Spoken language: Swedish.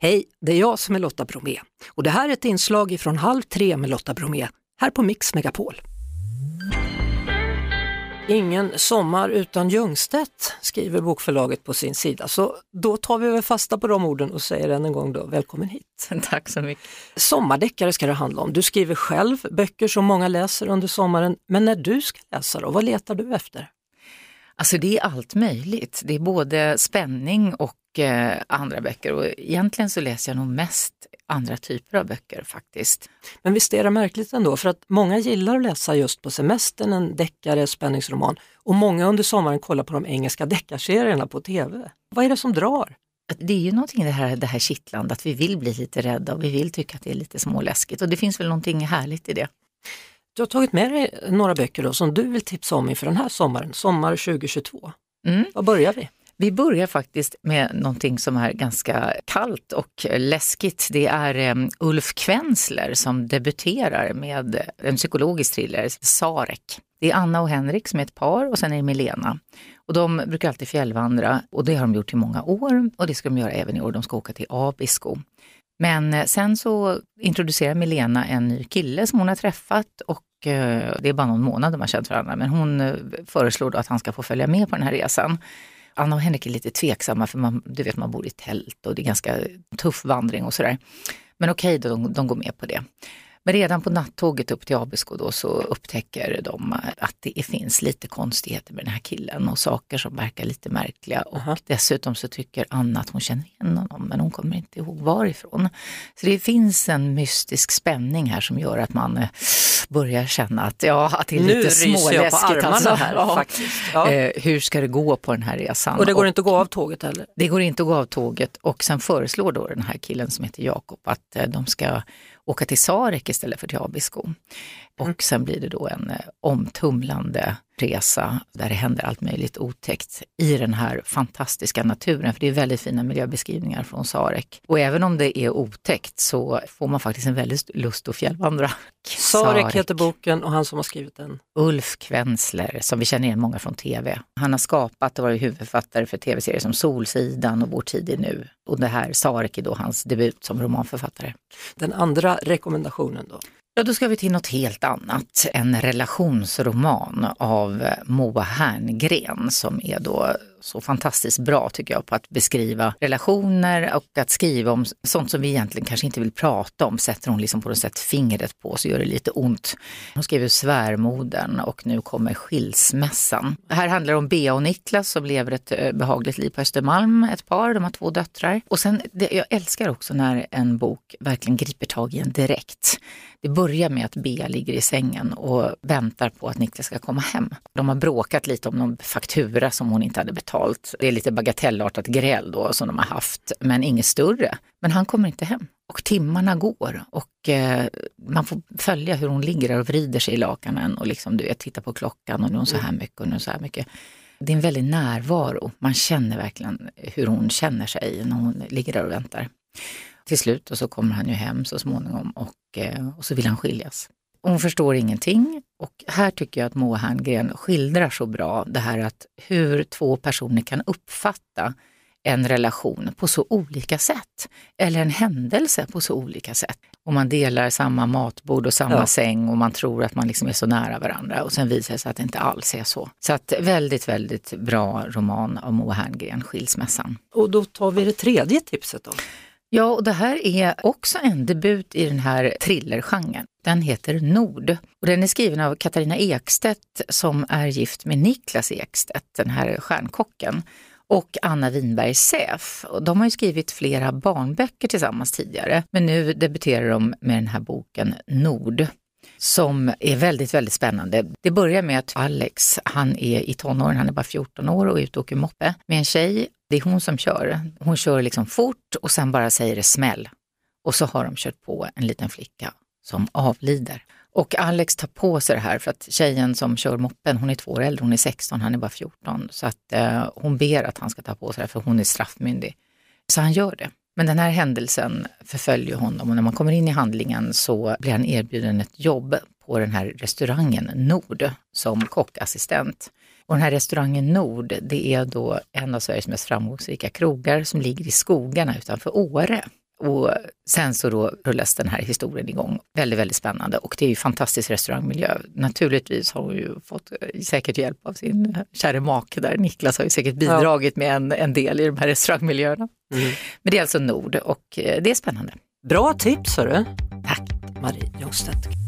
Hej, det är jag som är Lotta Bromé och det här är ett inslag från Halv tre med Lotta Bromé här på Mix Megapol. Ingen sommar utan Ljungstedt, skriver bokförlaget på sin sida. Så då tar vi väl fasta på de orden och säger än en gång då, välkommen hit. Tack så mycket. Sommardeckare ska det handla om. Du skriver själv böcker som många läser under sommaren, men när du ska läsa då, vad letar du efter? Alltså det är allt möjligt. Det är både spänning och eh, andra böcker och egentligen så läser jag nog mest andra typer av böcker faktiskt. Men visst är det märkligt ändå, för att många gillar att läsa just på semestern en deckare, spänningsroman och många under sommaren kollar på de engelska deckarserierna på tv. Vad är det som drar? Det är ju någonting det här, det här kittlande, att vi vill bli lite rädda och vi vill tycka att det är lite småläskigt och det finns väl någonting härligt i det. Du har tagit med dig några böcker då, som du vill tipsa om inför den här sommaren, sommar 2022. Mm. Var börjar vi? Vi börjar faktiskt med någonting som är ganska kallt och läskigt. Det är um, Ulf Kvensler som debuterar med en psykologisk thriller, Sarek. Det är Anna och Henrik som är ett par och sen är det Milena. Och de brukar alltid fjällvandra och det har de gjort i många år och det ska de göra även i år. De ska åka till Abisko. Men eh, sen så introducerar Milena en ny kille som hon har träffat och eh, det är bara någon månad de har känt varandra men hon eh, föreslår då att han ska få följa med på den här resan. Anna och Henrik är lite tveksamma för man, du vet, man bor i tält och det är ganska tuff vandring och sådär. Men okej, okay, de, de går med på det. Men redan på nattåget upp till Abisko då så upptäcker de att det finns lite konstigheter med den här killen och saker som verkar lite märkliga. Och Aha. dessutom så tycker Anna att hon känner igen honom men hon kommer inte ihåg varifrån. Så det finns en mystisk spänning här som gör att man eh, börjar känna att, ja, att det är lite småläskigt. Alltså. Här, ja. Ja. Eh, hur ska det gå på den här resan? Och det går inte att gå av tåget heller? Det går inte att gå av tåget och sen föreslår då den här killen som heter Jakob att eh, de ska åka till Sarek istället för till Abisko. Och mm. sen blir det då en eh, omtumlande resa där det händer allt möjligt otäckt i den här fantastiska naturen. För det är väldigt fina miljöbeskrivningar från Sarek. Och även om det är otäckt så får man faktiskt en väldigt lust att fjällvandra. Sarek, Sarek heter boken och han som har skrivit den? Ulf Kvensler, som vi känner igen många från tv. Han har skapat och varit huvudförfattare för tv-serier som Solsidan och Vår tid är nu. Och det här Sarek är då hans debut som romanförfattare. Den andra rekommendationen då? Ja, då ska vi till något helt annat. En relationsroman av Moa Herngren som är då så fantastiskt bra tycker jag på att beskriva relationer och att skriva om sånt som vi egentligen kanske inte vill prata om. Sätter hon liksom på något sätt fingret på så gör det lite ont. Hon skriver svärmodern och nu kommer skilsmässan. Här handlar det om Bea och Niklas som lever ett eh, behagligt liv på Östermalm, ett par, de har två döttrar. Och sen, det, jag älskar också när en bok verkligen griper tag i en direkt. Det börjar med att Bea ligger i sängen och väntar på att Niklas ska komma hem. De har bråkat lite om någon faktura som hon inte hade betalat betalt. Det är lite bagatellartat gräl då som de har haft, men inget större. Men han kommer inte hem. Och timmarna går och eh, man får följa hur hon ligger där och vrider sig i lakanen och liksom, du vet, titta på klockan och nu är hon så här mycket och nu så här mycket. Det är en väldig närvaro. Man känner verkligen hur hon känner sig när hon ligger där och väntar till slut och så kommer han ju hem så småningom och, eh, och så vill han skiljas. Hon förstår ingenting och här tycker jag att Moa Herngren skildrar så bra det här att hur två personer kan uppfatta en relation på så olika sätt. Eller en händelse på så olika sätt. Och man delar samma matbord och samma ja. säng och man tror att man liksom är så nära varandra och sen visar det sig att det inte alls är så. Så att väldigt, väldigt bra roman av Moa Herngren, Skilsmässan. Och då tar vi det tredje tipset då. Ja, och det här är också en debut i den här thrillergenren. Den heter Nord och den är skriven av Katarina Ekstedt som är gift med Niklas Ekstedt, den här stjärnkocken och Anna Winberg Säf. De har ju skrivit flera barnböcker tillsammans tidigare, men nu debuterar de med den här boken Nord som är väldigt, väldigt spännande. Det börjar med att Alex, han är i tonåren, han är bara 14 år och är ute och åker moppe med en tjej. Det är hon som kör. Hon kör liksom fort och sen bara säger det smäll. Och så har de kört på en liten flicka som avlider. Och Alex tar på sig det här för att tjejen som kör moppen, hon är två år äldre, hon är 16, han är bara 14. Så att eh, hon ber att han ska ta på sig det för hon är straffmyndig. Så han gör det. Men den här händelsen förföljer honom och när man kommer in i handlingen så blir han erbjuden ett jobb på den här restaurangen Nord som kockassistent. Och den här restaurangen Nord, det är då en av Sveriges mest framgångsrika krogar som ligger i skogarna utanför Åre. Och sen så då rullas den här historien igång. Väldigt, väldigt spännande och det är ju fantastisk restaurangmiljö. Naturligtvis har hon ju fått eh, säkert hjälp av sin eh, kära make där. Niklas har ju säkert bidragit med en, en del i de här restaurangmiljöerna. Mm. Men det är alltså Nord och eh, det är spännande. Bra tips hörru. Tack. Marie Ljungstedt.